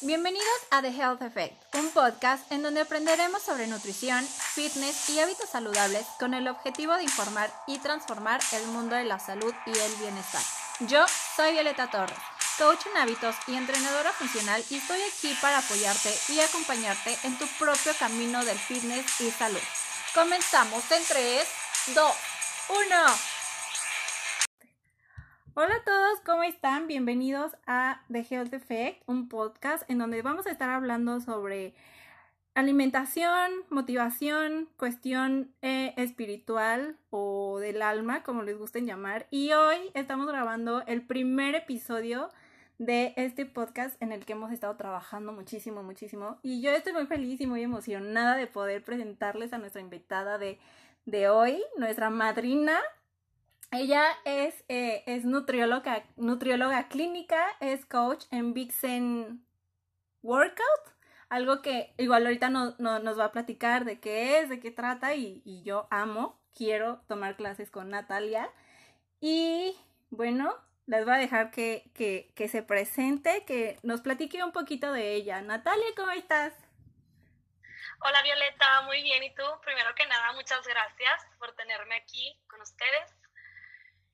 Bienvenidos a The Health Effect, un podcast en donde aprenderemos sobre nutrición, fitness y hábitos saludables con el objetivo de informar y transformar el mundo de la salud y el bienestar. Yo soy Violeta Torres, coach en hábitos y entrenadora funcional y estoy aquí para apoyarte y acompañarte en tu propio camino del fitness y salud. Comenzamos en 3, 2, 1. Hola a todos, ¿cómo están? Bienvenidos a The Health Effect, un podcast en donde vamos a estar hablando sobre alimentación, motivación, cuestión eh, espiritual o del alma, como les gusten llamar. Y hoy estamos grabando el primer episodio de este podcast en el que hemos estado trabajando muchísimo, muchísimo. Y yo estoy muy feliz y muy emocionada de poder presentarles a nuestra invitada de, de hoy, nuestra madrina, ella es, eh, es nutrióloga, nutrióloga clínica, es coach en Vixen Workout, algo que igual ahorita no, nos va a platicar de qué es, de qué trata y, y yo amo, quiero tomar clases con Natalia. Y bueno, les voy a dejar que, que, que se presente, que nos platique un poquito de ella. Natalia, ¿cómo estás? Hola Violeta, muy bien. ¿Y tú? Primero que nada, muchas gracias por tenerme aquí con ustedes.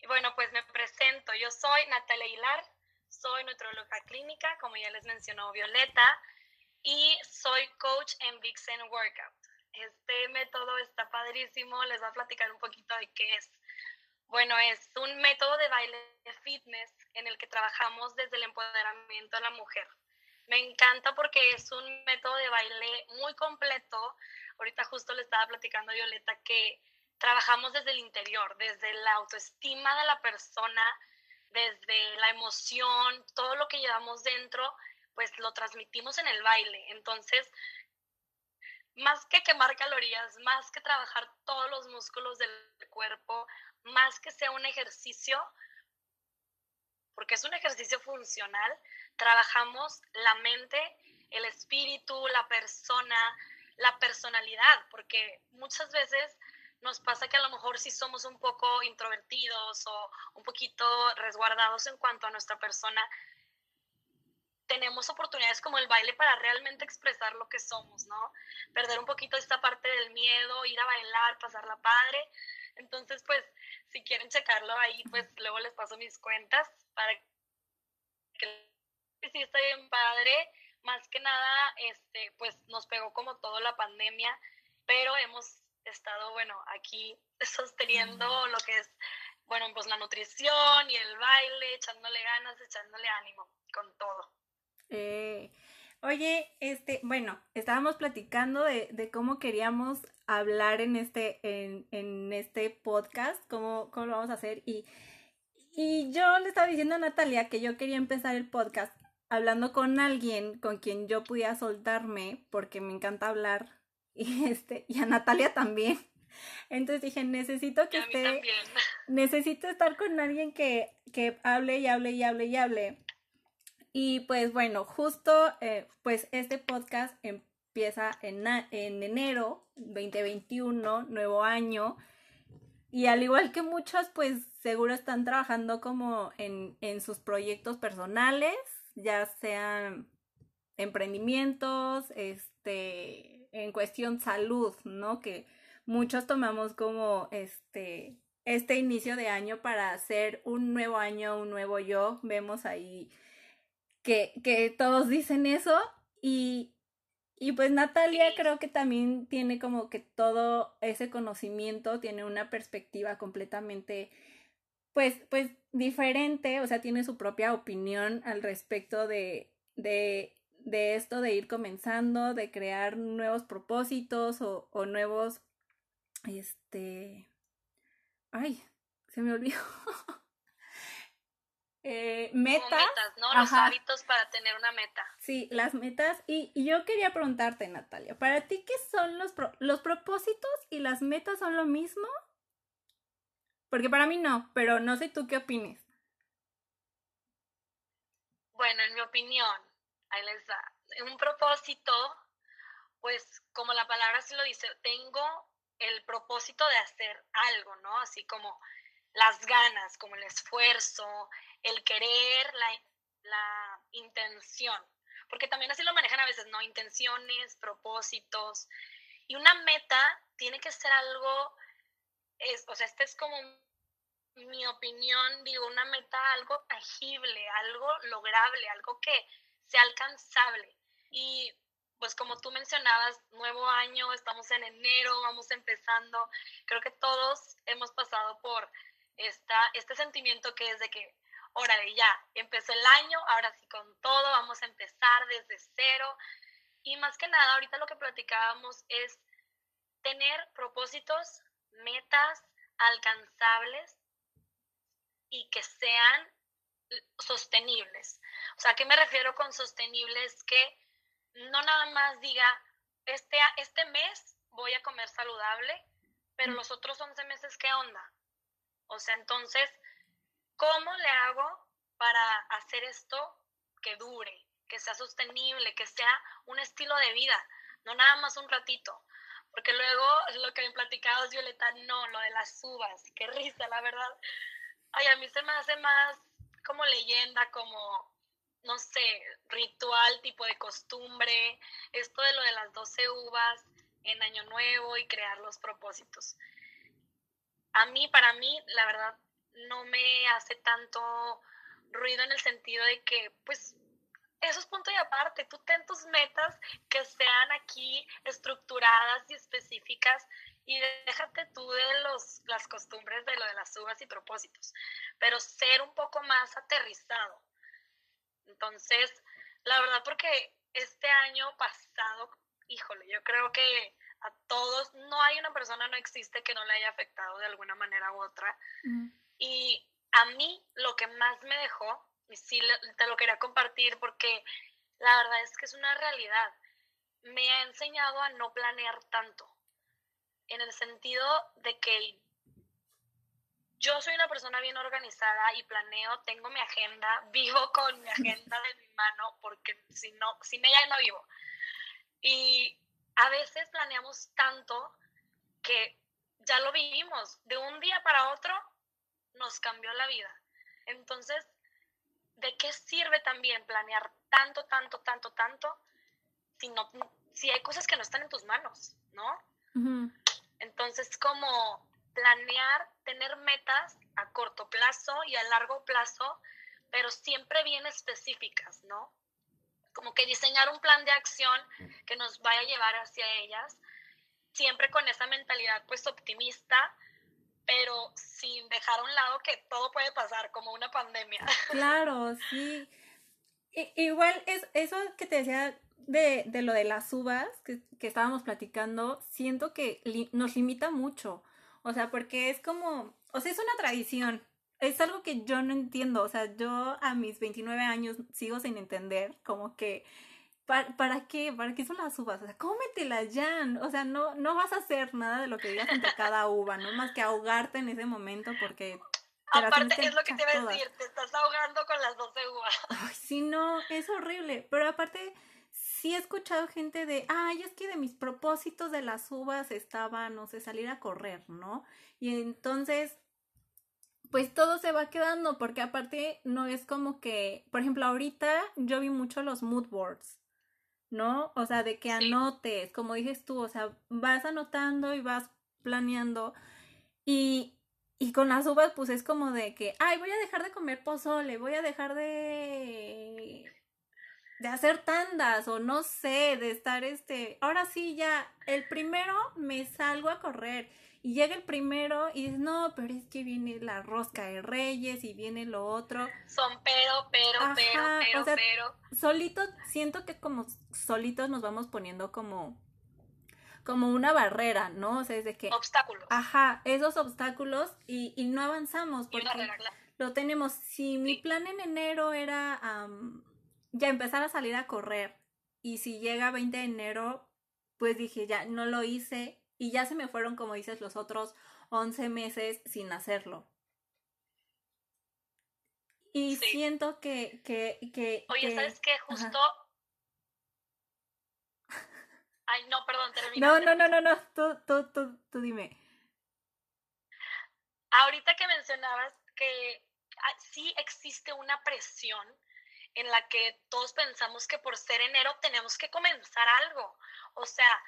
Bueno, pues me presento. Yo soy Natalia Aguilar, soy nutrióloga clínica, como ya les mencionó Violeta, y soy coach en Vixen Workout. Este método está padrísimo, les voy a platicar un poquito de qué es. Bueno, es un método de baile de fitness en el que trabajamos desde el empoderamiento de la mujer. Me encanta porque es un método de baile muy completo. Ahorita justo le estaba platicando Violeta que trabajamos desde el interior, desde la autoestima de la persona, desde la emoción, todo lo que llevamos dentro, pues lo transmitimos en el baile. Entonces, más que quemar calorías, más que trabajar todos los músculos del cuerpo, más que sea un ejercicio, porque es un ejercicio funcional, trabajamos la mente, el espíritu, la persona, la personalidad, porque muchas veces nos pasa que a lo mejor si somos un poco introvertidos o un poquito resguardados en cuanto a nuestra persona, tenemos oportunidades como el baile para realmente expresar lo que somos, ¿no? Perder un poquito esta parte del miedo, ir a bailar, pasarla padre. Entonces, pues, si quieren checarlo ahí, pues luego les paso mis cuentas para que sí está bien padre. Más que nada, este, pues nos pegó como todo la pandemia, pero hemos estado, bueno, aquí sosteniendo lo que es, bueno, pues la nutrición y el baile, echándole ganas, echándole ánimo con todo. Eh, oye, este, bueno, estábamos platicando de, de cómo queríamos hablar en este, en, en este podcast, cómo, cómo, lo vamos a hacer. Y, y yo le estaba diciendo a Natalia que yo quería empezar el podcast hablando con alguien con quien yo pudiera soltarme, porque me encanta hablar y este y a Natalia también. Entonces dije, necesito que esté necesito estar con alguien que que hable y hable y hable y hable. Y pues bueno, justo eh, pues este podcast empieza en, en enero 2021, nuevo año. Y al igual que muchos, pues seguro están trabajando como en, en sus proyectos personales, ya sean emprendimientos, este, en cuestión salud, ¿no? Que muchos tomamos como este este inicio de año para hacer un nuevo año, un nuevo yo. Vemos ahí que, que todos dicen eso y, y pues Natalia creo que también tiene como que todo ese conocimiento, tiene una perspectiva completamente pues, pues diferente, o sea, tiene su propia opinión al respecto de, de de esto de ir comenzando, de crear nuevos propósitos o, o nuevos, este, ay, se me olvidó. eh, metas. metas, ¿no? Los hábitos para tener una meta. Sí, las metas. Y, y, yo quería preguntarte, Natalia, ¿para ti qué son los, los propósitos y las metas son lo mismo? Porque para mí no, pero no sé tú qué opines. Bueno, en mi opinión, Un propósito, pues como la palabra sí lo dice, tengo el propósito de hacer algo, ¿no? Así como las ganas, como el esfuerzo, el querer, la, la intención. porque también así lo manejan a veces, ¿no? Intenciones, propósitos. Y una meta tiene que ser algo, es, o sea, este es como mi opinión, digo, una meta algo tangible, algo lograble, algo que sea alcanzable. Y pues como tú mencionabas, nuevo año, estamos en enero, vamos empezando. Creo que todos hemos pasado por esta, este sentimiento que es de que, órale, ya, empezó el año, ahora sí con todo, vamos a empezar desde cero. Y más que nada, ahorita lo que platicábamos es tener propósitos, metas alcanzables y que sean sostenibles. O sea, ¿a qué me refiero con sostenibles? Que no nada más diga, este, este mes voy a comer saludable, pero los otros 11 meses, ¿qué onda? O sea, entonces, ¿cómo le hago para hacer esto que dure, que sea sostenible, que sea un estilo de vida, no nada más un ratito? Porque luego lo que me platicabas, Violeta, no, lo de las uvas, qué risa, la verdad. Ay, a mí se me hace más como leyenda, como, no sé, ritual, tipo de costumbre, esto de lo de las 12 uvas en Año Nuevo y crear los propósitos. A mí, para mí, la verdad, no me hace tanto ruido en el sentido de que, pues, eso es punto y aparte. Tú ten tus metas que sean aquí estructuradas y específicas y déjate tú de los, las costumbres de lo de las uvas y propósitos, pero ser un poco más aterrizado. Entonces, la verdad, porque este año pasado, híjole, yo creo que a todos, no hay una persona, no existe que no le haya afectado de alguna manera u otra. Y a mí lo que más me dejó, y sí te lo quería compartir porque la verdad es que es una realidad, me ha enseñado a no planear tanto en el sentido de que yo soy una persona bien organizada y planeo, tengo mi agenda, vivo con mi agenda de mi mano porque si no, sin ella no vivo. Y a veces planeamos tanto que ya lo vivimos, de un día para otro nos cambió la vida. Entonces, ¿de qué sirve también planear tanto, tanto, tanto, tanto si, no, si hay cosas que no están en tus manos, ¿no? Entonces, como planear, tener metas a corto plazo y a largo plazo, pero siempre bien específicas, ¿no? Como que diseñar un plan de acción que nos vaya a llevar hacia ellas, siempre con esa mentalidad pues optimista, pero sin dejar a un lado que todo puede pasar, como una pandemia. Claro, sí. igual es eso que te decía de, de lo de las uvas que, que estábamos platicando, siento que nos limita mucho. O sea, porque es como, o sea, es una tradición. Es algo que yo no entiendo. O sea, yo a mis 29 años sigo sin entender como que, ¿para, ¿para qué? ¿Para qué son las uvas? O sea, cómetelas ya. O sea, no, no vas a hacer nada de lo que digas entre cada uva, no más que ahogarte en ese momento porque Aparte, es lo que te iba a decir, te estás ahogando con las 12 uvas. Ay, sí, no, es horrible. Pero aparte, sí he escuchado gente de, ay, es que de mis propósitos de las uvas estaba, no sé, salir a correr, ¿no? Y entonces, pues todo se va quedando, porque aparte no es como que, por ejemplo, ahorita yo vi mucho los mood boards, ¿no? O sea, de que anotes, como dices tú, o sea, vas anotando y vas planeando. Y, y con las uvas, pues es como de que, ay, voy a dejar de comer pozole, voy a dejar de de hacer tandas o no sé, de estar este, ahora sí ya, el primero me salgo a correr y llega el primero y dices, no, pero es que viene la rosca de reyes y viene lo otro. Son pero, pero, pero, pero, pero. Solitos, siento que como solitos nos vamos poniendo como como una barrera, ¿no? O sea, es de que... Obstáculos. Ajá, esos obstáculos y, y no avanzamos porque lo tenemos. Si mi plan en enero era ya empezar a salir a correr. Y si llega 20 de enero, pues dije, ya no lo hice y ya se me fueron, como dices, los otros 11 meses sin hacerlo. Y siento que, que, que... Oye, ¿sabes qué? Justo... Ay, no, perdón, termina. No, no, no, no, no, tú, tú, tú, tú dime. Ahorita que mencionabas que ah, sí existe una presión en la que todos pensamos que por ser enero tenemos que comenzar algo. O sea,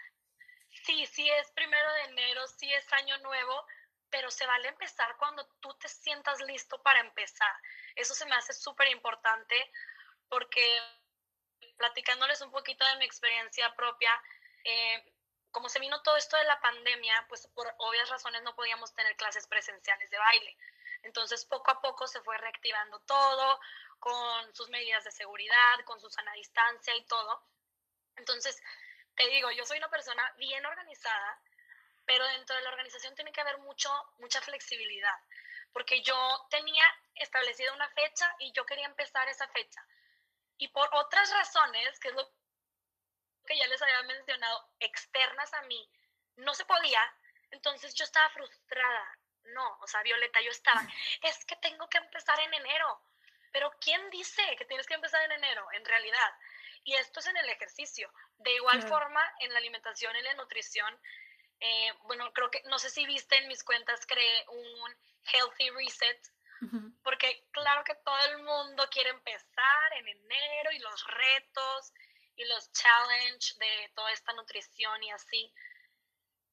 sí, sí es primero de enero, sí es año nuevo, pero se vale empezar cuando tú te sientas listo para empezar. Eso se me hace súper importante porque platicándoles un poquito de mi experiencia propia, eh, como se vino todo esto de la pandemia, pues por obvias razones no podíamos tener clases presenciales de baile. Entonces, poco a poco se fue reactivando todo, con sus medidas de seguridad, con su sana distancia y todo. Entonces, te digo, yo soy una persona bien organizada, pero dentro de la organización tiene que haber mucho, mucha flexibilidad, porque yo tenía establecida una fecha y yo quería empezar esa fecha. Y por otras razones, que es lo que ya les había mencionado, externas a mí, no se podía, entonces yo estaba frustrada. No, o sea, Violeta, yo estaba, es que tengo que empezar en enero. Pero ¿quién dice que tienes que empezar en enero? En realidad. Y esto es en el ejercicio. De igual forma, en la alimentación y la nutrición, eh, bueno, creo que, no sé si viste en mis cuentas, creé un Healthy Reset, porque claro que todo el mundo quiere empezar en enero y los retos y los challenge de toda esta nutrición y así,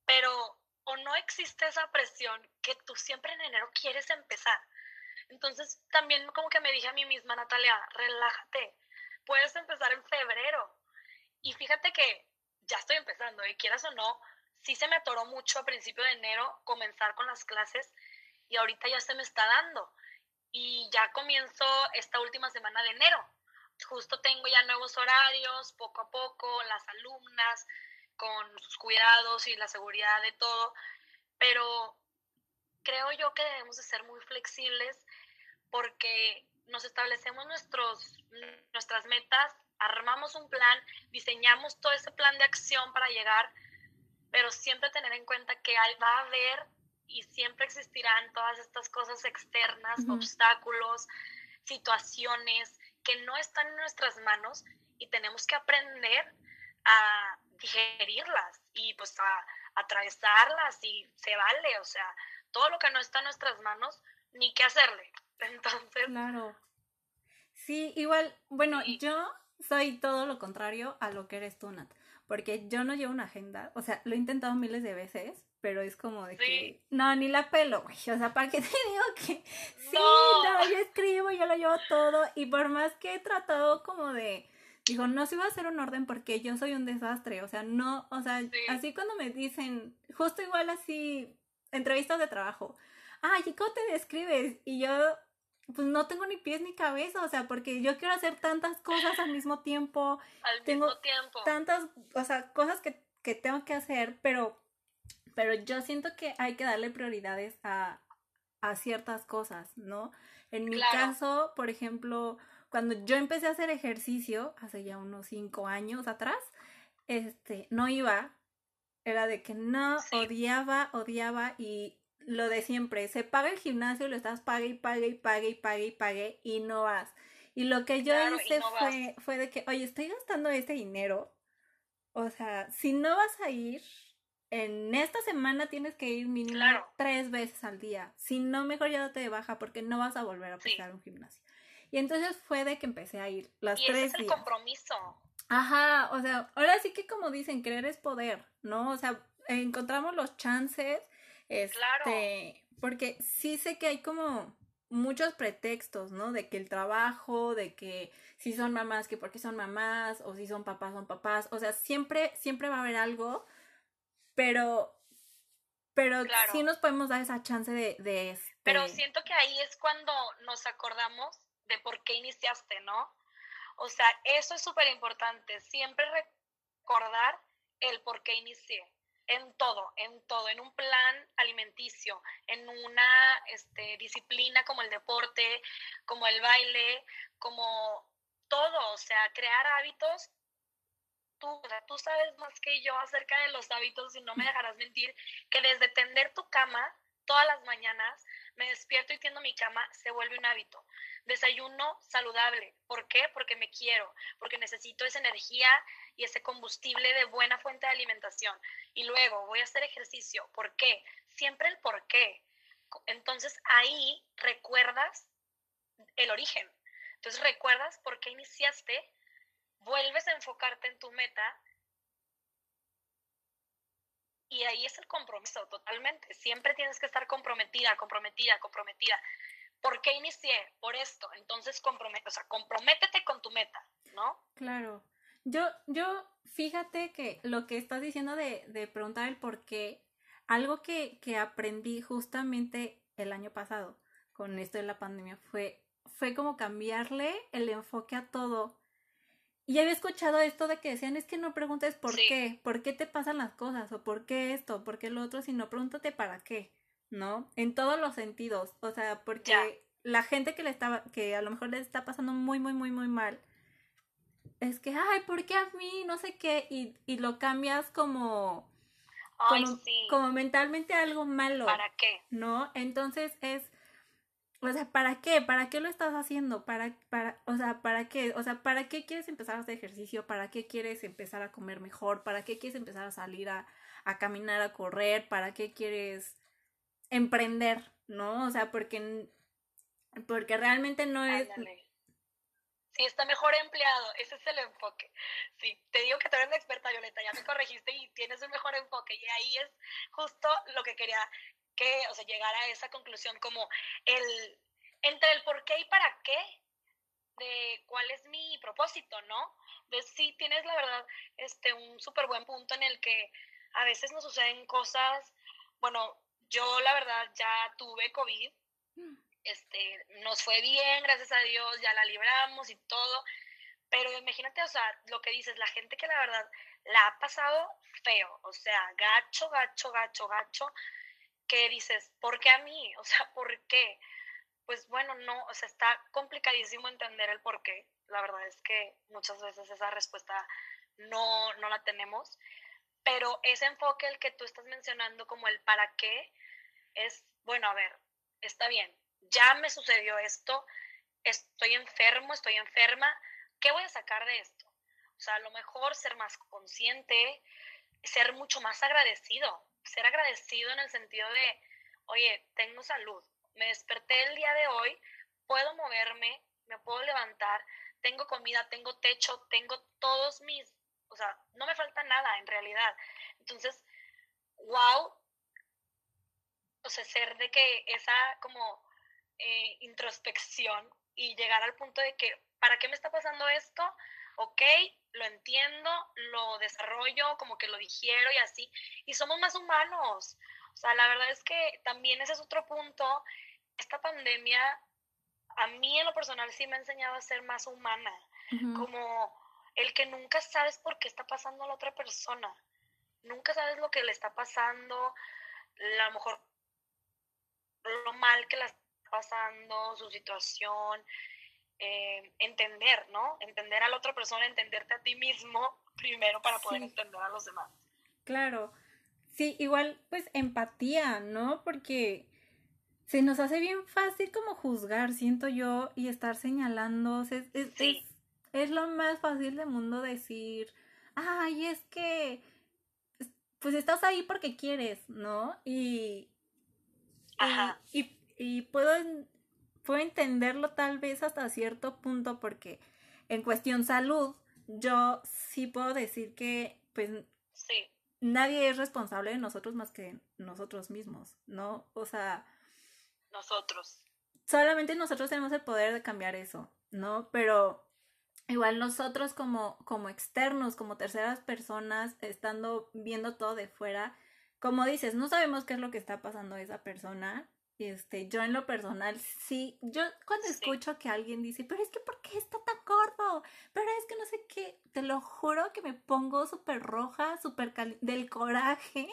pero o no existe esa presión que tú siempre en enero quieres empezar. Entonces también como que me dije a mí misma, Natalia, relájate, puedes empezar en febrero. Y fíjate que ya estoy empezando, y quieras o no, sí se me atoró mucho a principio de enero comenzar con las clases y ahorita ya se me está dando. Y ya comienzo esta última semana de enero. Justo tengo ya nuevos horarios, poco a poco, las alumnas con sus cuidados y la seguridad de todo, pero creo yo que debemos de ser muy flexibles porque nos establecemos nuestros, nuestras metas, armamos un plan, diseñamos todo ese plan de acción para llegar, pero siempre tener en cuenta que va a haber y siempre existirán todas estas cosas externas, obstáculos, situaciones que no están en nuestras manos y tenemos que aprender a digerirlas y pues a, atravesarlas y se vale, o sea, todo lo que no está en nuestras manos, ni qué hacerle. Entonces. Claro. Sí, igual, bueno, yo soy todo lo contrario a lo que eres tú, Nat. Porque yo no llevo una agenda, o sea, lo he intentado miles de veces, pero es como de que no, ni la pelo, güey. O sea, ¿para qué te digo que sí, no. yo escribo, yo lo llevo todo, y por más que he tratado como de, digo, no se va a hacer un orden porque yo soy un desastre, o sea, no, o sea, así cuando me dicen, justo igual así, entrevistas de trabajo, ay, ¿y cómo te describes? Y yo, pues no tengo ni pies ni cabeza, o sea, porque yo quiero hacer tantas cosas al mismo tiempo. Al tengo mismo tiempo. Tantas, o sea, cosas que, que tengo que hacer, pero, pero yo siento que hay que darle prioridades a, a ciertas cosas, ¿no? En mi caso, por ejemplo, cuando yo empecé a hacer ejercicio, hace ya unos cinco años atrás, este, no iba, era de que no, odiaba, odiaba y lo de siempre, se paga el gimnasio, lo estás pague y pague y pague y pague y pague y no vas. Y lo que yo hice fue, fue de que, oye, estoy gastando este dinero. O sea, si no vas a ir, en esta semana tienes que ir mínimo tres veces al día. Si no, mejor ya date de baja porque no vas a volver a pisar un gimnasio. Y entonces fue de que empecé a ir las y tres ese es el compromiso. Ajá, o sea, ahora sí que como dicen, creer es poder, ¿no? O sea, encontramos los chances este, porque sí sé que hay como muchos pretextos, ¿no? De que el trabajo, de que si son mamás, que porque son mamás, o si son papás, son papás. O sea, siempre, siempre va a haber algo, pero, pero sí nos podemos dar esa chance de, de este... Pero siento que ahí es cuando nos acordamos de por qué iniciaste, ¿no? O sea, eso es súper importante, siempre recordar el por qué inicié en todo, en todo, en un plan alimenticio, en una este, disciplina como el deporte, como el baile, como todo, o sea, crear hábitos. Tú, tú sabes más que yo acerca de los hábitos y no me dejarás mentir que desde tender tu cama todas las mañanas me despierto y tiendo mi cama, se vuelve un hábito. Desayuno saludable. ¿Por qué? Porque me quiero, porque necesito esa energía y ese combustible de buena fuente de alimentación. Y luego voy a hacer ejercicio. ¿Por qué? Siempre el por qué. Entonces ahí recuerdas el origen. Entonces recuerdas por qué iniciaste, vuelves a enfocarte en tu meta y ahí es el compromiso totalmente. Siempre tienes que estar comprometida, comprometida, comprometida. ¿Por qué inicié? Por esto. Entonces, compromete, o sea, comprométete con tu meta, ¿no? Claro. Yo, yo, fíjate que lo que estás diciendo de, de preguntar el por qué, algo que, que aprendí justamente el año pasado con esto de la pandemia fue, fue como cambiarle el enfoque a todo. Y había escuchado esto de que decían, es que no preguntes por qué, por qué te pasan las cosas, o por qué esto, por qué lo otro, sino pregúntate para qué, ¿no? En todos los sentidos. O sea, porque la gente que le estaba, que a lo mejor le está pasando muy, muy, muy, muy mal, es que, ay, ¿por qué a mí? No sé qué, y, y lo cambias como, como, como mentalmente algo malo. ¿Para qué? ¿No? Entonces es, o sea, ¿para qué? ¿Para qué lo estás haciendo? ¿Para, para, o sea, ¿para qué? O sea, ¿para qué quieres empezar a hacer ejercicio? ¿Para qué quieres empezar a comer mejor? ¿Para qué quieres empezar a salir a, a caminar, a correr? ¿Para qué quieres emprender? ¿No? O sea, porque, porque realmente no es, Sí, está mejor empleado, ese es el enfoque. Sí, te digo que tú eres una experta, Violeta, ya me corregiste y tienes un mejor enfoque. Y ahí es justo lo que quería que, o sea, llegar a esa conclusión como el, entre el por qué y para qué, de cuál es mi propósito, ¿no? De sí, tienes la verdad, este, un súper buen punto en el que a veces nos suceden cosas, bueno, yo la verdad ya tuve COVID, mm este, nos fue bien, gracias a Dios, ya la libramos y todo. Pero imagínate, o sea, lo que dices, la gente que la verdad la ha pasado feo, o sea, gacho, gacho, gacho, gacho, que dices, ¿por qué a mí? O sea, ¿por qué? Pues bueno, no, o sea, está complicadísimo entender el por qué. La verdad es que muchas veces esa respuesta no, no la tenemos. Pero ese enfoque, el que tú estás mencionando como el para qué, es, bueno, a ver, está bien, ya me sucedió esto, estoy enfermo, estoy enferma, ¿qué voy a sacar de esto? O sea, a lo mejor ser más consciente, ser mucho más agradecido, ser agradecido en el sentido de, oye, tengo salud, me desperté el día de hoy, puedo moverme, me puedo levantar, tengo comida, tengo techo, tengo todos mis, o sea, no me falta nada en realidad. Entonces, wow, o sea, ser de que esa como eh, introspección y llegar al punto de que, ¿para qué me está pasando esto? Ok, lo entiendo, lo desarrollo, como que lo digiero y así, y somos más humanos. O sea, la verdad es que también ese es otro punto. Esta pandemia, a mí en lo personal sí me ha enseñado a ser más humana, como el que nunca sabes por qué está pasando a la otra persona. Nunca sabes lo que le está pasando, a lo mejor lo mal que la pasando, su situación, eh, entender, ¿no? Entender a la otra persona, entenderte a ti mismo primero para poder entender a los demás. Claro, sí, igual pues empatía, ¿no? Porque se nos hace bien fácil como juzgar, siento yo, y estar señalando, es, es, es, lo más fácil del mundo decir, ay, es que, pues estás ahí porque quieres, ¿no? Y, Ajá. y y puedo, puedo entenderlo tal vez hasta cierto punto porque en cuestión salud, yo sí puedo decir que pues nadie es responsable de nosotros más que nosotros mismos, ¿no? O sea... Nosotros. Solamente nosotros tenemos el poder de cambiar eso, ¿no? Pero igual nosotros como, como externos, como terceras personas, estando viendo todo de fuera, como dices, no sabemos qué es lo que está pasando a esa persona, este, yo en lo personal, sí, yo cuando escucho que alguien dice, pero es que ¿por qué está tan gordo? Pero es que no sé qué, te lo juro que me pongo súper roja, súper del coraje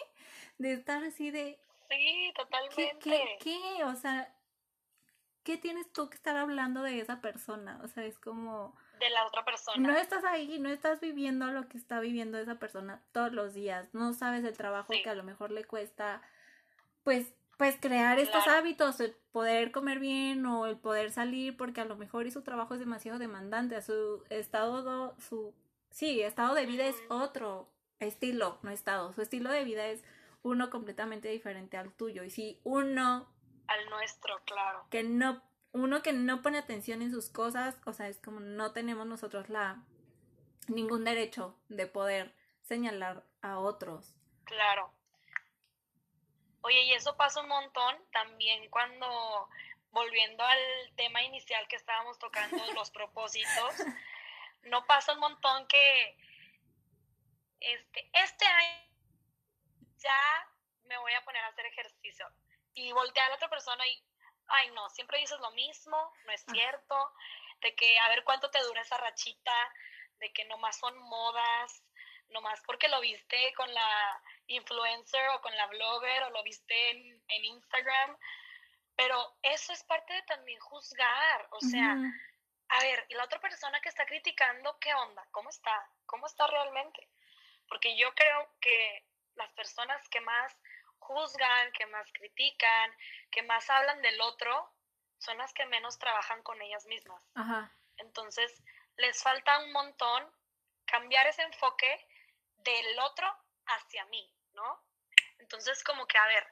de estar así de... Sí, totalmente. ¿qué, qué, O sea, ¿qué tienes tú que estar hablando de esa persona? O sea, es como... De la otra persona. No estás ahí, no estás viviendo lo que está viviendo esa persona todos los días, no sabes el trabajo que a lo mejor le cuesta, pues pues crear estos hábitos, el poder comer bien o el poder salir, porque a lo mejor y su trabajo es demasiado demandante, su estado, su, sí, estado de vida es otro estilo, no estado, su estilo de vida es uno completamente diferente al tuyo. Y si uno... Al nuestro, claro. Que no, uno que no pone atención en sus cosas, o sea, es como no tenemos nosotros la ningún derecho de poder señalar a otros. Claro. Oye, y eso pasa un montón también cuando, volviendo al tema inicial que estábamos tocando, los propósitos, no pasa un montón que este, este año ya me voy a poner a hacer ejercicio. Y voltea a la otra persona y, ay no, siempre dices lo mismo, no es cierto, de que a ver cuánto te dura esa rachita, de que nomás son modas, nomás porque lo viste con la influencer o con la blogger o lo viste en, Instagram, pero eso es parte de también juzgar, o sea, a ver, y la otra persona que está criticando, ¿qué onda? ¿Cómo está? ¿Cómo está realmente? Porque yo creo que las personas que más juzgan, que más critican, que más hablan del otro, son las que menos trabajan con ellas mismas. Entonces, les falta un montón cambiar ese enfoque del otro hacia mí, ¿no? Entonces, como que, a ver,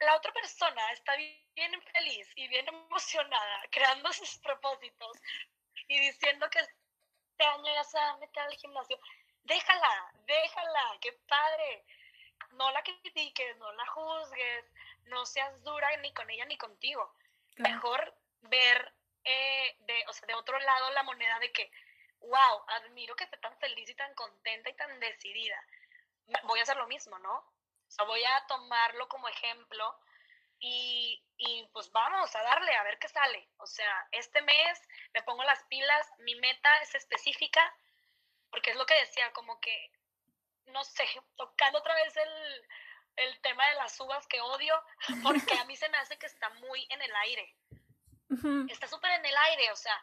la otra persona está bien feliz y bien emocionada, creando sus propósitos y diciendo que este año ya se va a meter al gimnasio. Déjala, déjala, qué padre no la critiques, no la juzgues, no seas dura ni con ella ni contigo. Mejor ver eh, de, o sea, de otro lado la moneda de que, wow, admiro que esté tan feliz y tan contenta y tan decidida. Voy a hacer lo mismo, ¿no? O sea, voy a tomarlo como ejemplo y, y pues vamos a darle a ver qué sale. O sea, este mes me pongo las pilas, mi meta es específica, porque es lo que decía, como que no sé, tocando otra vez el, tema de las uvas que odio, porque a mí se me hace que está muy en el aire. Está súper en el aire, o sea,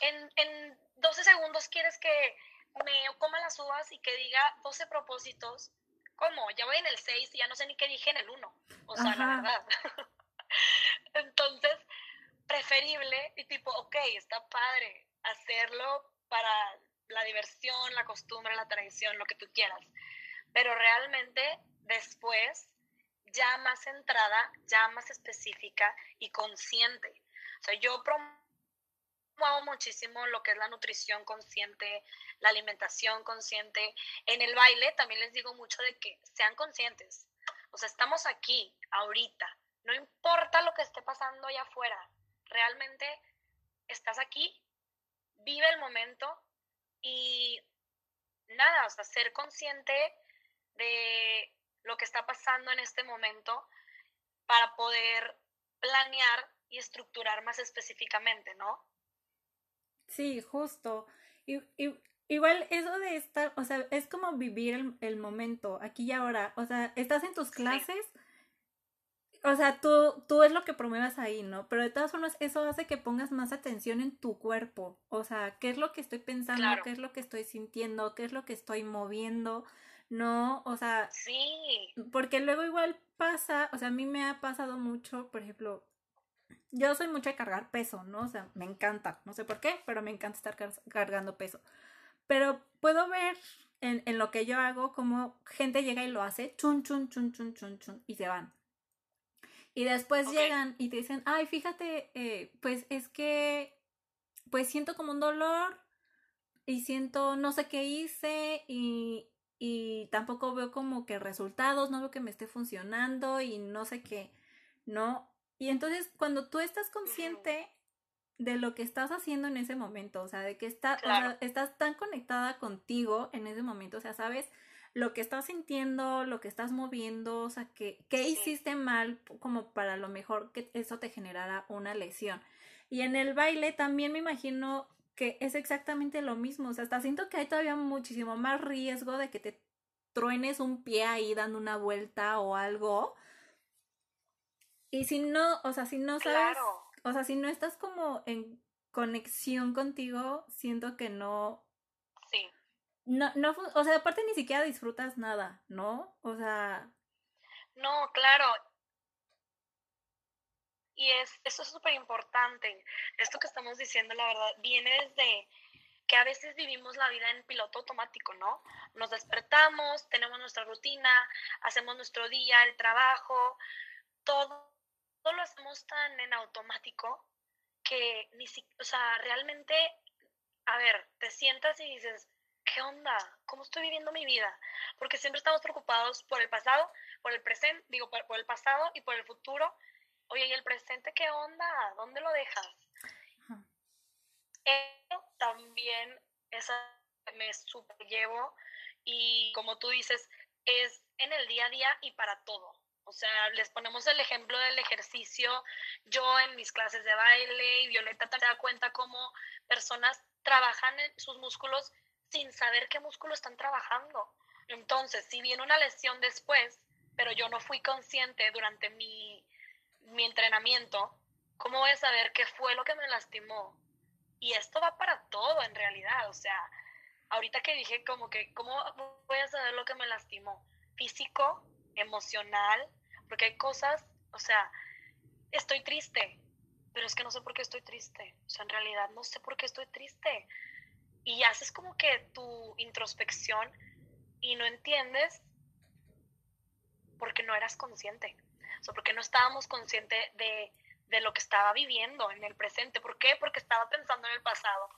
en, en 12 segundos quieres que me coma las uvas y que diga 12 propósitos. ¿Cómo? Ya voy en el 6 y ya no sé ni qué dije en el 1. O sea, la verdad. Entonces, preferible y tipo, ok, está padre hacerlo para la diversión, la costumbre, la tradición, lo que tú quieras. Pero realmente después, ya más centrada, ya más específica y consciente. O sea, yo promuevo muchísimo lo que es la nutrición consciente, la alimentación consciente. En el baile también les digo mucho de que sean conscientes. O sea, estamos aquí, ahorita. No importa lo que esté pasando allá afuera. Realmente estás aquí, vive el momento y nada, o sea, ser consciente de lo que está pasando en este momento para poder planear y estructurar más específicamente, ¿no? Sí, justo. Y, igual eso de estar, o sea, es como vivir el, momento, aquí y ahora. O sea, estás en tus clases o sea, tú, tú es lo que promuevas ahí, ¿no? Pero de todas formas, eso hace que pongas más atención en tu cuerpo. O sea, qué es lo que estoy pensando, qué es lo que estoy sintiendo, qué es lo que estoy moviendo, ¿no? O sea, sí. Porque luego igual pasa, o sea, a mí me ha pasado mucho, por ejemplo, yo soy mucho de cargar peso, ¿no? O sea, me encanta, no sé por qué, pero me encanta estar cargando peso. Pero puedo ver en, en lo que yo hago como gente llega y lo hace, chun, chun, chun, chun, chun, chun, y se van. Y después llegan y te dicen, ay, fíjate, eh, pues es que, pues siento como un dolor y siento no sé qué hice y, y tampoco veo como que resultados, no veo que me esté funcionando y no sé qué, ¿no? Y entonces cuando tú estás consciente de lo que estás haciendo en ese momento, o sea, de que está, estás tan conectada contigo en ese momento, o sea, sabes lo que estás sintiendo, lo que estás moviendo, o sea, que, ¿qué hiciste mal como para lo mejor que eso te generara una lesión? Y en el baile también me imagino que es exactamente lo mismo, o sea, hasta siento que hay todavía muchísimo más riesgo de que te truenes un pie ahí dando una vuelta o algo. Y si no, o sea, si no sabes, o sea, si no estás como en conexión contigo, siento que no, no, no, o sea, aparte ni siquiera disfrutas nada, ¿no? O sea... No, claro. Y es, eso es súper importante. Esto que estamos diciendo, la verdad, viene desde que a veces vivimos la vida en piloto automático, ¿no? Nos despertamos, tenemos nuestra rutina, hacemos nuestro día, el trabajo, todo, todo lo hacemos tan en automático que ni si, o sea, realmente, a ver, te sientas y dices, ¿qué onda? ¿Cómo estoy viviendo mi vida? Porque siempre estamos preocupados por el pasado, por el presente, digo, por, el pasado y por el futuro. Oye, ¿y el presente qué onda? ¿Dónde lo dejas? Eso también esa me super llevo y como tú dices, es en el día a día y para todo. O sea, les ponemos el ejemplo del ejercicio. Yo en mis clases de baile y Violeta te da cuenta cómo personas trabajan sus músculos sin saber qué músculo están trabajando. Entonces, si viene una lesión después, pero yo no fui consciente durante mi, mi entrenamiento, ¿cómo voy a saber qué fue lo que me lastimó? Y esto va para todo en realidad. O sea, ahorita que dije como que, ¿cómo voy a saber lo que me lastimó? Físico, emocional, porque hay cosas, o sea, estoy triste, pero es que no sé por qué estoy triste. O sea, en realidad no sé por qué estoy triste. Y haces como que tu introspección y no entiendes porque no eras consciente. O sea, porque no estábamos conscientes de, de lo que estaba viviendo en el presente. ¿Por qué? Porque estaba pensando en el pasado.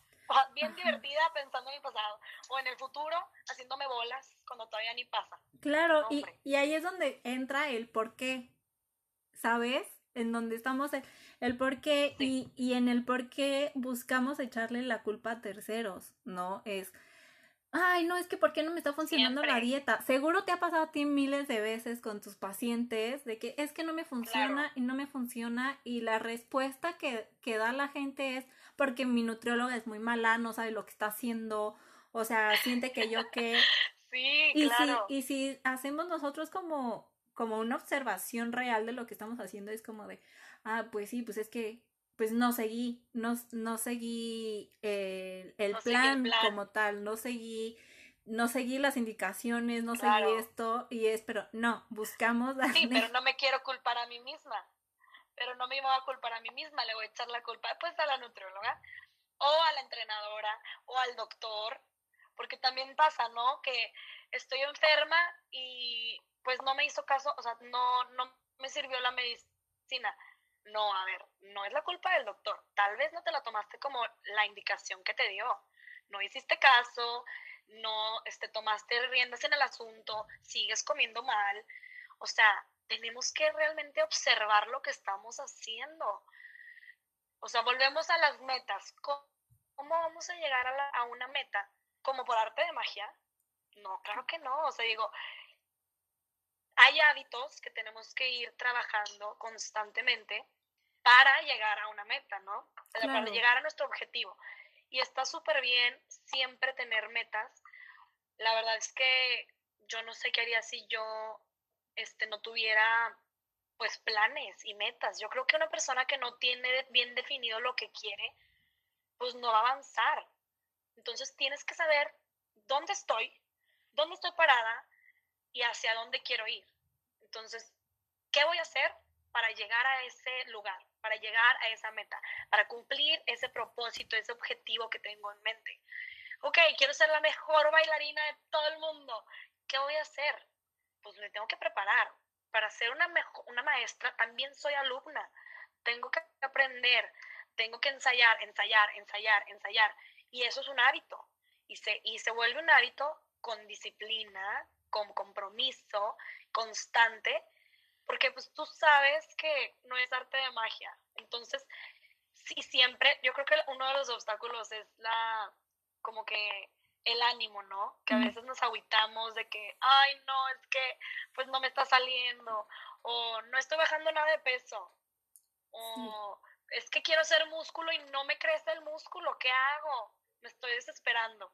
Bien divertida pensando en el pasado. O en el futuro haciéndome bolas cuando todavía ni pasa. Claro, y, y, ahí es donde entra el por qué, ¿sabes? En donde estamos el, por qué y, y en el por qué buscamos echarle la culpa a terceros, ¿no? Es, ay, no, es que ¿por qué no me está funcionando la dieta? Seguro te ha pasado a ti miles de veces con tus pacientes de que es que no me funciona y no me funciona y la respuesta que, que da la gente es porque mi nutrióloga es muy mala, no sabe lo que está haciendo, o sea, siente que yo que Sí, y claro. Si, y si hacemos nosotros como, como una observación real de lo que estamos haciendo, es como de, ah, pues sí, pues es que pues no seguí, no, no seguí el, plan como tal, no seguí, no seguí las indicaciones, no seguí esto, y es, pero no, buscamos Sí, pero no me quiero culpar a mí misma, pero no me voy a culpar a mí misma, le voy a echar la culpa pues a la nutrióloga, o a la entrenadora, o al doctor, porque también pasa, ¿no? Que estoy enferma y pues no me hizo caso, o sea, no, no me sirvió la medicina. No, a ver, no es la culpa del doctor. Tal vez no te la tomaste como la indicación que te dio. No hiciste caso, no este, tomaste riendas en el asunto, sigues comiendo mal. O sea, tenemos que realmente observar lo que estamos haciendo. O sea, volvemos a las metas. ¿Cómo vamos a llegar a, a una meta como por arte de magia. No, claro que no. O sea, digo, hay hábitos que tenemos que ir trabajando constantemente para llegar a una meta, ¿no? Para llegar a nuestro objetivo. Y está súper bien siempre tener metas. La verdad es que yo no sé qué haría si yo este, no tuviera pues planes y metas. Yo creo que una persona que no tiene bien definido lo que quiere, pues no va a avanzar. Entonces tienes que saber dónde estoy, dónde estoy parada y hacia dónde quiero ir. Entonces, ¿qué voy a hacer para llegar a ese lugar, para llegar a esa meta, para cumplir ese propósito, ese objetivo que tengo en mente? Ok, quiero ser la mejor bailarina de todo el mundo. ¿Qué voy a hacer? Pues me tengo que preparar. Para ser una, una maestra también soy alumna. Tengo que aprender, tengo que ensayar, ensayar, ensayar, ensayar. Y eso es un hábito. Y se, y se vuelve un hábito con disciplina, con compromiso constante, porque pues tú sabes que no es arte de magia. Entonces, sí, siempre, yo creo que uno de los obstáculos es la, como que el ánimo, ¿no? Que a veces nos aguitamos de que, ay, no, es que pues no me está saliendo, o no estoy bajando nada de peso, o es que quiero hacer músculo y no me crece el músculo, ¿qué hago? me estoy desesperando.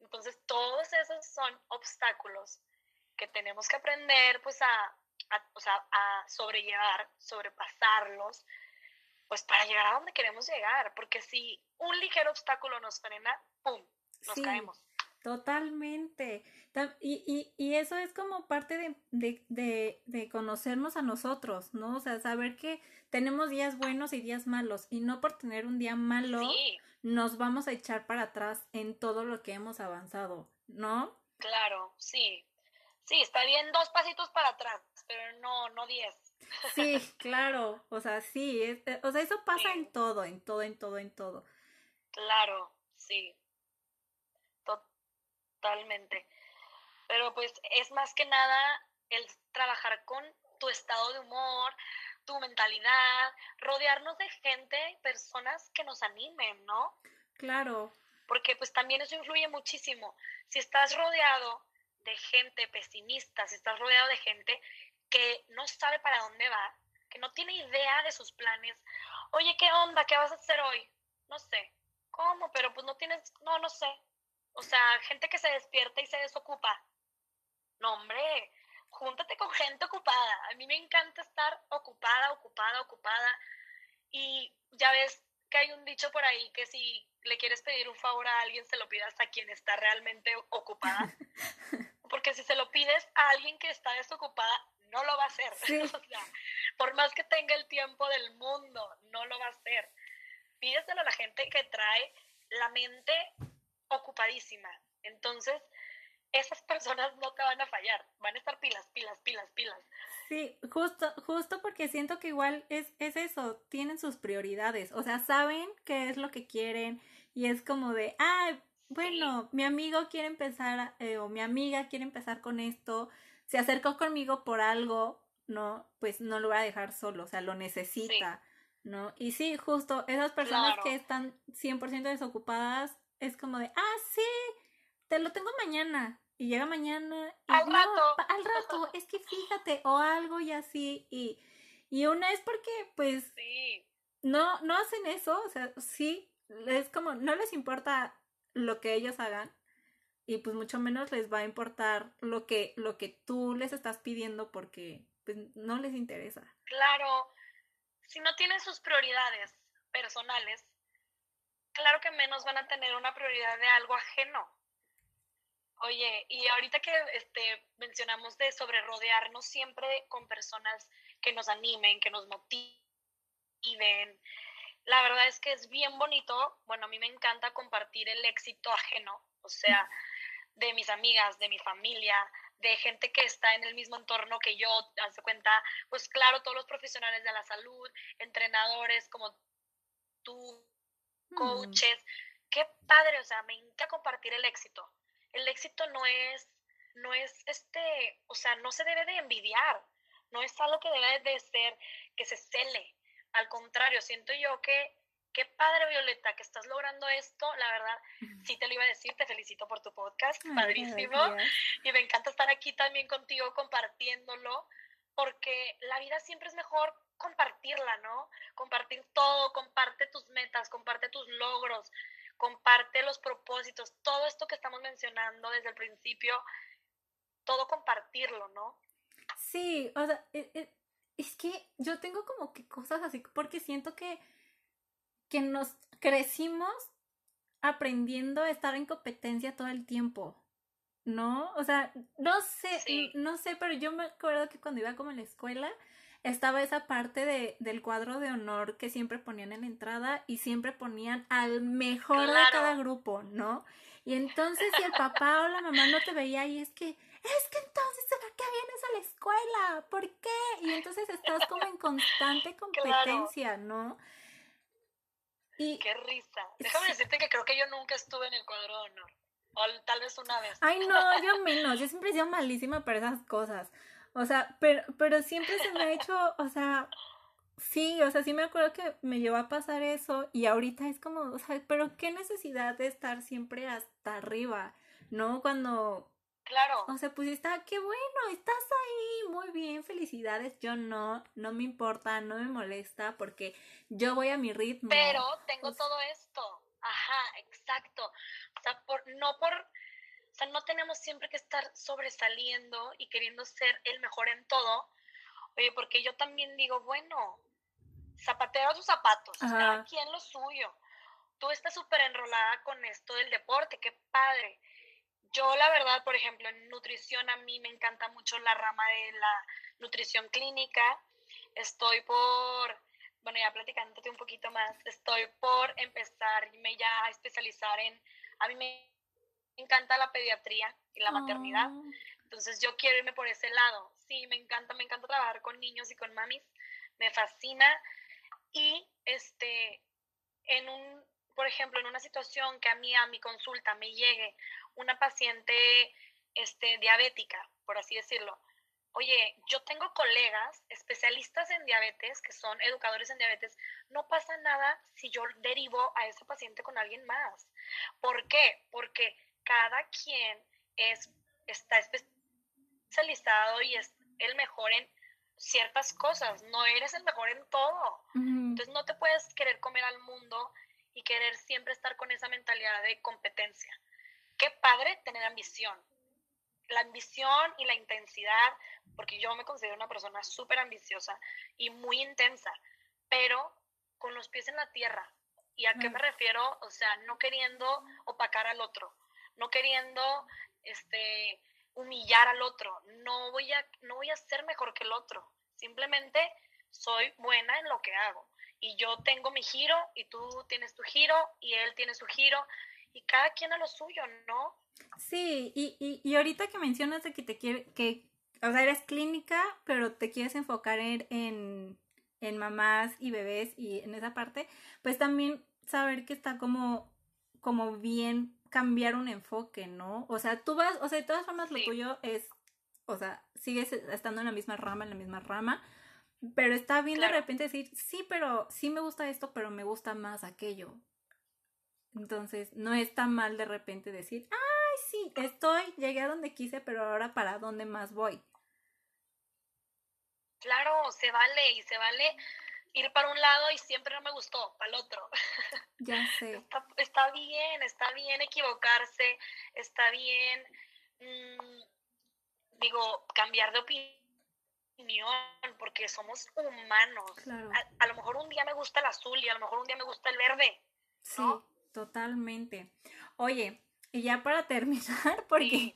Entonces, todos esos son obstáculos que tenemos que aprender pues a, a sobrellevar, sobrepasarlos, pues para llegar a donde queremos llegar, porque si un ligero obstáculo nos frena, ¡pum!, nos caemos. Totalmente. Y, y, eso es como parte de, de, de, conocernos a nosotros, ¿no? O sea, saber que tenemos días buenos y días malos, y no por tener un día malo, nos vamos a echar para atrás en todo lo que hemos avanzado, ¿no? Claro, sí. Sí, está bien dos pasitos para atrás, pero no, no diez. Sí, claro, o sea, sí, eh, o sea, eso pasa en todo, en todo, en todo, en todo. Claro, sí, totalmente. Pero pues es más que nada el trabajar con tu estado de humor, tu mentalidad, rodearnos de gente, personas que nos animen, ¿no? Claro. Porque pues también eso influye muchísimo. Si estás rodeado de gente pesimista, si estás rodeado de gente que no sabe para dónde va, que no tiene idea de sus planes, oye, ¿qué onda? ¿Qué vas a hacer hoy? No sé. ¿Cómo? Pero pues no tienes, no, no sé. O sea, gente que se despierta y se desocupa. No, hombre, júntate con gente ocupada. A mí me encanta estar ocupada, ocupada, ocupada. Y ya ves que hay un dicho por ahí que si le quieres pedir un favor a alguien, se lo pidas a quien está realmente ocupada. Porque si se lo pides a alguien que está desocupada, no lo va a hacer. por más que tenga el tiempo del mundo, no lo va a hacer. Pídeselo a la gente que trae la mente ocupadísima. Entonces, esas personas no te van a fallar, van a estar pilas, pilas, pilas, pilas. Sí, justo, justo porque siento que igual es, es eso, tienen sus prioridades, o sea, saben qué es lo que quieren y es como de, ah, bueno, mi amigo quiere empezar eh, o mi amiga quiere empezar con esto, se acercó conmigo por algo, ¿no? Pues no lo voy a dejar solo, o sea, lo necesita, ¿no? Y sí, justo esas personas que están 100% desocupadas es como de, ah, sí, te lo tengo mañana, y llega mañana y al rato. al rato es que fíjate o algo y así y y una es porque pues sí. no no hacen eso o sea sí es como no les importa lo que ellos hagan y pues mucho menos les va a importar lo que lo que tú les estás pidiendo porque pues no les interesa. Claro si no tienen sus prioridades personales claro que menos van a tener una prioridad de algo ajeno Oye, y ahorita que este, mencionamos de sobre rodearnos siempre con personas que nos animen, que nos motiven, la verdad es que es bien bonito, bueno, a mí me encanta compartir el éxito ajeno, o sea, de mis amigas, de mi familia, de gente que está en el mismo entorno que yo, hace cuenta, pues claro, todos los profesionales de la salud, entrenadores como tú, mm. coaches, qué padre, o sea, me encanta compartir el éxito el éxito no es, no es este, o sea, no se debe de envidiar, no es algo que debe de ser, que se cele. Al contrario, siento yo que, qué padre Violeta, que estás logrando esto, la verdad, sí te lo iba a decir, te felicito por tu podcast, padrísimo, y me encanta estar aquí también contigo compartiéndolo, porque la vida siempre es mejor compartirla, ¿no? Compartir todo, comparte tus metas, comparte tus logros, comparte los propósitos, todo esto que estamos mencionando desde el principio, todo compartirlo, ¿no? Sí, o sea, e, e, es, que yo tengo como que cosas así, porque siento que, que nos crecimos aprendiendo a estar en competencia todo el tiempo. ¿No? O sea, no sé, no sé, pero yo me acuerdo que cuando iba como en la escuela, estaba esa parte de, del cuadro de honor que siempre ponían en la entrada y siempre ponían al mejor de cada grupo, ¿no? Y entonces si el papá o la mamá no te veía y es que, es que entonces ¿para qué vienes a la escuela? ¿Por qué? Y entonces estás como en constante competencia, ¿no? Y, Qué risa. Déjame decirte que creo que yo nunca estuve en el cuadro de honor. O tal vez una vez. Ay, no, yo menos. Yo siempre he sido malísima para esas cosas. O sea, pero, pero siempre se me ha hecho, o sea, sí, o sea, sí me acuerdo que me llevó a pasar eso y ahorita es como, o sea, pero qué necesidad de estar siempre hasta arriba, ¿no? Cuando... Claro. O sea, pues está, qué bueno, estás ahí, muy bien, felicidades. Yo no, no me importa, no me molesta porque yo voy a mi ritmo. Pero tengo todo esto. Ajá, exacto. O sea, por, no por o sea, no tenemos siempre que estar sobresaliendo y queriendo ser el mejor en todo. Oye, porque yo también digo, bueno, zapatero a sus zapatos, cada quien lo suyo. Tú estás súper enrolada con esto del deporte, qué padre. Yo, la verdad, por ejemplo, en nutrición a mí me encanta mucho la rama de la nutrición clínica. Estoy por, bueno, ya platicándote un poquito más, estoy por empezarme ya a especializar en, a mí me me encanta la pediatría y la maternidad. Oh. Entonces yo quiero irme por ese lado, sí, me encanta, me encanta trabajar con niños y con mamis, me fascina. Y este, en un, por ejemplo, en una situación que a mí, a mi consulta, me llegue una paciente este, diabética, por así decirlo, oye, yo tengo colegas especialistas en diabetes, que son educadores en diabetes, no pasa nada si yo derivo a ese paciente con alguien más. ¿Por qué? Porque cada quien es, está especializado y es el mejor en ciertas cosas, no eres el mejor en todo. Entonces no te puedes querer comer al mundo y querer siempre estar con esa mentalidad de competencia. Qué padre tener ambición, la ambición y la intensidad, porque yo me considero una persona súper ambiciosa y muy intensa, pero con los pies en la tierra. ¿Y a qué me refiero? O sea, no queriendo opacar al otro, no queriendo este, humillar al otro, no voy, a, no voy a ser mejor que el otro, simplemente soy buena en lo que hago. Y yo tengo mi giro y tú tienes tu giro y él tiene su giro y cada quien a lo suyo, ¿no? Sí, y, y, y ahorita que mencionas de que te quiere, que, o sea, eres clínica, pero te quieres enfocar en, en, en mamás y bebés y en esa parte, pues también saber que está como, como bien cambiar un enfoque, ¿no? O sea, tú vas, o sea, de todas formas lo tuyo es, o sea, sigues estando en la misma rama, en la misma rama, pero está bien de repente decir, sí, pero sí me gusta esto, pero me gusta más aquello. Entonces, no está mal de repente decir, ay, sí, estoy, llegué a donde quise, pero ahora para dónde más voy. Claro, se vale y se vale ir para un lado y siempre no me gustó, para el otro. Ya sé. Está, bien, está bien equivocarse, está bien, mm, digo, cambiar de opinión, porque somos humanos. A, lo mejor un día me gusta el azul y a lo mejor un día me gusta el verde. Sí. Totalmente. Oye, y ya para terminar, porque,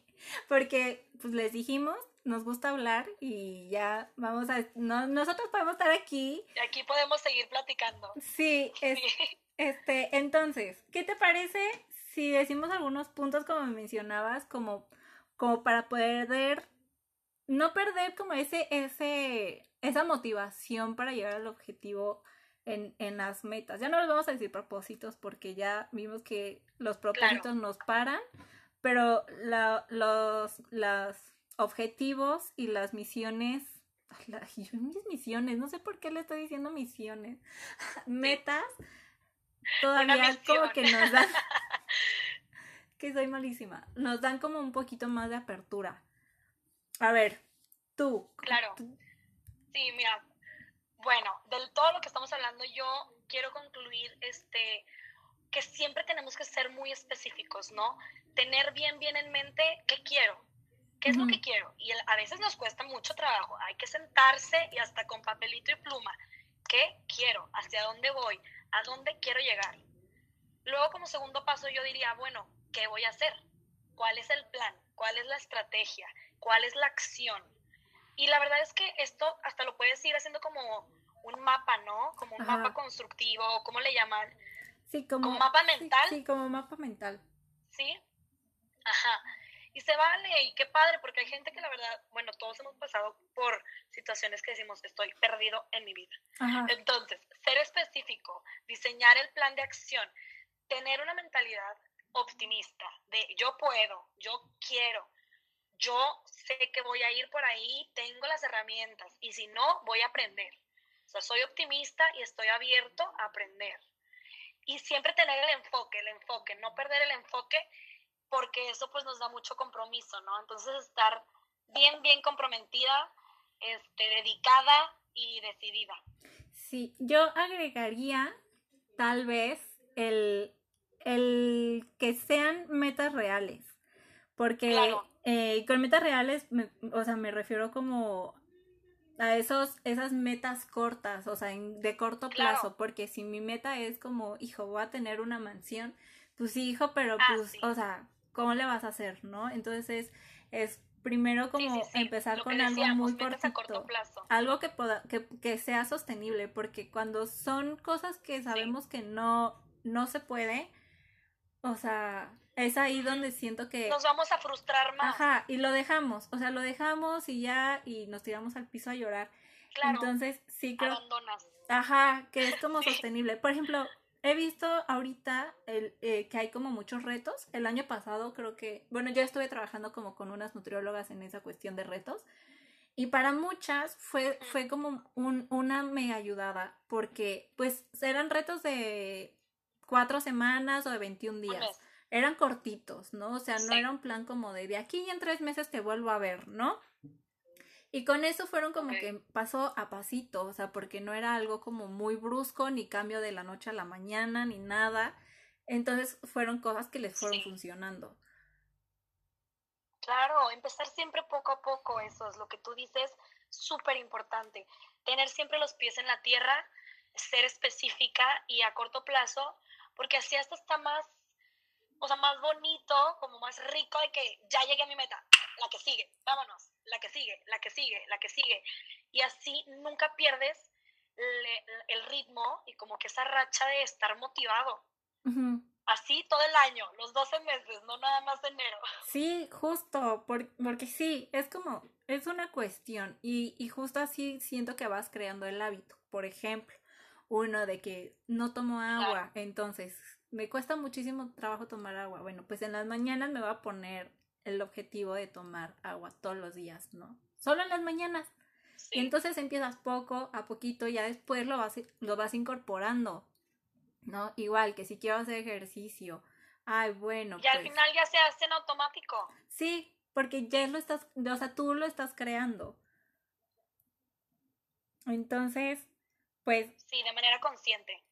porque pues les dijimos, nos gusta hablar y ya vamos a, nosotros podemos estar aquí. Y aquí podemos seguir platicando. Sí, este, entonces, ¿qué te parece si decimos algunos puntos como mencionabas, como, como para poder, no perder como ese, ese, esa motivación para llegar al objetivo en, las metas. Ya no les vamos a decir propósitos porque ya vimos que los propósitos nos paran, pero los, objetivos y las misiones, mis misiones, no sé por qué le estoy diciendo misiones, metas, todavía como que nos dan, que soy malísima, nos dan como un poquito más de apertura. A ver, tú. Claro. Sí, mira, bueno, del todo lo que estamos hablando, yo quiero concluir este que siempre tenemos que ser muy específicos, ¿no? Tener bien, bien en mente qué quiero, qué es lo que quiero. Y a veces nos cuesta mucho trabajo. Hay que sentarse y hasta con papelito y pluma. ¿Qué quiero? ¿Hacia dónde voy? ¿A dónde quiero llegar? Luego, como segundo paso, yo diría, bueno, ¿qué voy a hacer? ¿Cuál es el plan? ¿Cuál es la estrategia? ¿Cuál es la acción? Y la verdad es que esto hasta lo puedes ir haciendo como un mapa, ¿no? Como un mapa constructivo, ¿cómo le llaman? Sí, como, ¿Como mapa mental. Sí, como mapa mental. Sí. Ajá. Y se vale, y qué padre, porque hay gente que la verdad, bueno, todos hemos pasado por situaciones que decimos, estoy perdido en mi vida. Entonces, ser específico, diseñar el plan de acción, tener una mentalidad optimista de yo puedo, yo quiero, yo sé que voy a ir por ahí, tengo las herramientas y si no, voy a aprender. O sea, soy optimista y estoy abierto a aprender. Y siempre tener el enfoque, el enfoque, no perder el enfoque porque eso pues nos da mucho compromiso, ¿no? Entonces estar bien, bien comprometida, este, dedicada y decidida. Sí, yo agregaría tal vez el, el que sean metas reales, porque eh, con metas reales, o sea, me refiero como a esos, esas metas cortas, o sea, de corto plazo, porque si mi meta es como, hijo, voy a tener una mansión, pues sí, hijo, pero ah, pues, o sea, ¿cómo le vas a hacer, no? Entonces es, primero como empezar con algo muy cortito, algo que, pueda, que, que, sea sostenible, porque cuando son cosas que sabemos que no, no se puede, o sea, es ahí donde siento que... Nos vamos a frustrar más. Ajá, y lo dejamos, o sea, lo dejamos y ya, y nos tiramos al piso a llorar. Claro. Entonces, sí creo... Abandonas. Ajá, que es como sostenible. Por ejemplo, he visto ahorita el, eh, que hay como muchos retos. El año pasado creo que, bueno, yo estuve trabajando como con unas nutriólogas en esa cuestión de retos. Y para muchas fue, fue como un, una mega ayudada porque pues eran retos de cuatro semanas o de 21 días. Eran cortitos, ¿no? O sea, no era un plan como de de aquí y en tres meses te vuelvo a ver, ¿no? Y con eso fueron como que pasó a pasito, o sea, porque no era algo como muy brusco, ni cambio de la noche a la mañana, ni nada. Entonces fueron cosas que les fueron funcionando. Claro, empezar siempre poco a poco, eso es lo que tú dices, súper importante. Tener siempre los pies en la tierra, ser específica y a corto plazo, porque así hasta está más, o sea, más bonito, como más rico de que ya llegué a mi meta, la que sigue, vámonos la que sigue, la que sigue, la que sigue. Y así nunca pierdes el ritmo y como que esa racha de estar motivado. Así todo el año, los 12 meses, no nada más enero. Sí, justo, porque sí, es como, es una cuestión y, y justo así siento que vas creando el hábito. Por ejemplo, uno de que no tomo agua, entonces me cuesta muchísimo trabajo tomar agua. Bueno, pues en las mañanas me voy a poner el objetivo de tomar agua todos los días, ¿no? Solo en las mañanas. Y entonces empiezas poco a poquito, ya después lo vas, lo vas incorporando, ¿no? Igual que si quiero hacer ejercicio, ay, bueno. Y al pues final ya se hace en automático. Sí, porque ya lo estás, o sea, tú lo estás creando. Entonces, pues... Sí, de manera consciente,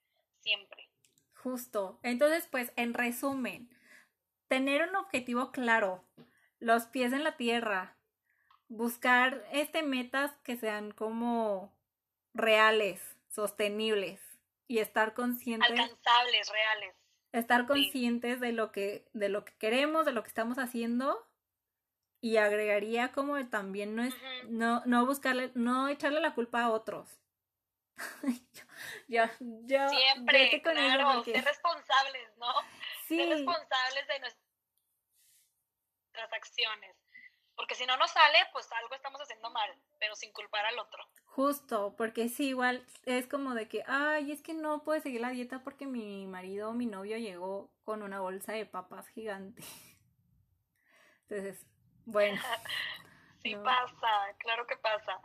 siempre. Justo. Entonces, pues, en resumen, tener un objetivo claro, los pies en la tierra, buscar este metas que sean como reales, sostenibles y estar conscientes alcanzables, reales. Estar conscientes de lo que de lo que queremos, de lo que estamos haciendo y agregaría como también no es no no buscarle no echarle la culpa a otros. yo, yo, siempre claro, ser responsables, ¿no? ser responsables de nuestras acciones. Porque si no nos sale, pues algo estamos haciendo mal, pero sin culpar al otro. Justo, porque sí, igual es como de que, ay, es que no puedo seguir la dieta porque mi marido o mi novio llegó con una bolsa de papas gigante. Entonces, bueno. sí pasa, claro que pasa.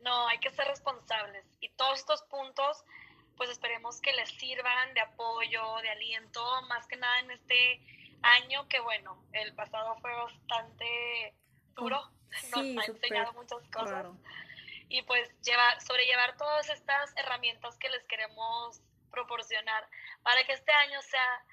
No, hay que ser responsables. Y todos estos puntos pues esperemos que les sirvan de apoyo, de aliento, más que nada en este año que bueno, el pasado fue bastante duro, nos ha enseñado muchas cosas. Y pues llevar, sobrellevar todas estas herramientas que les queremos proporcionar para que este año sea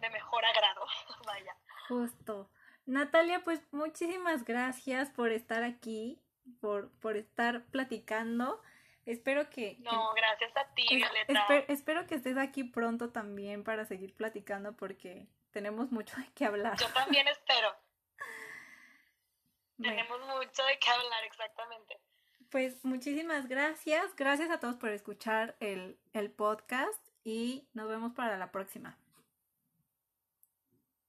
de mejor agrado. Vaya. Justo. Natalia, pues muchísimas gracias por estar aquí, por, por estar platicando. Espero que... No, gracias a ti, Violeta. espero que estés aquí pronto también para seguir platicando porque tenemos mucho de qué hablar. Yo también espero. Tenemos mucho de qué hablar, exactamente. Pues muchísimas gracias. Gracias a todos por escuchar el, el podcast y nos vemos para la próxima.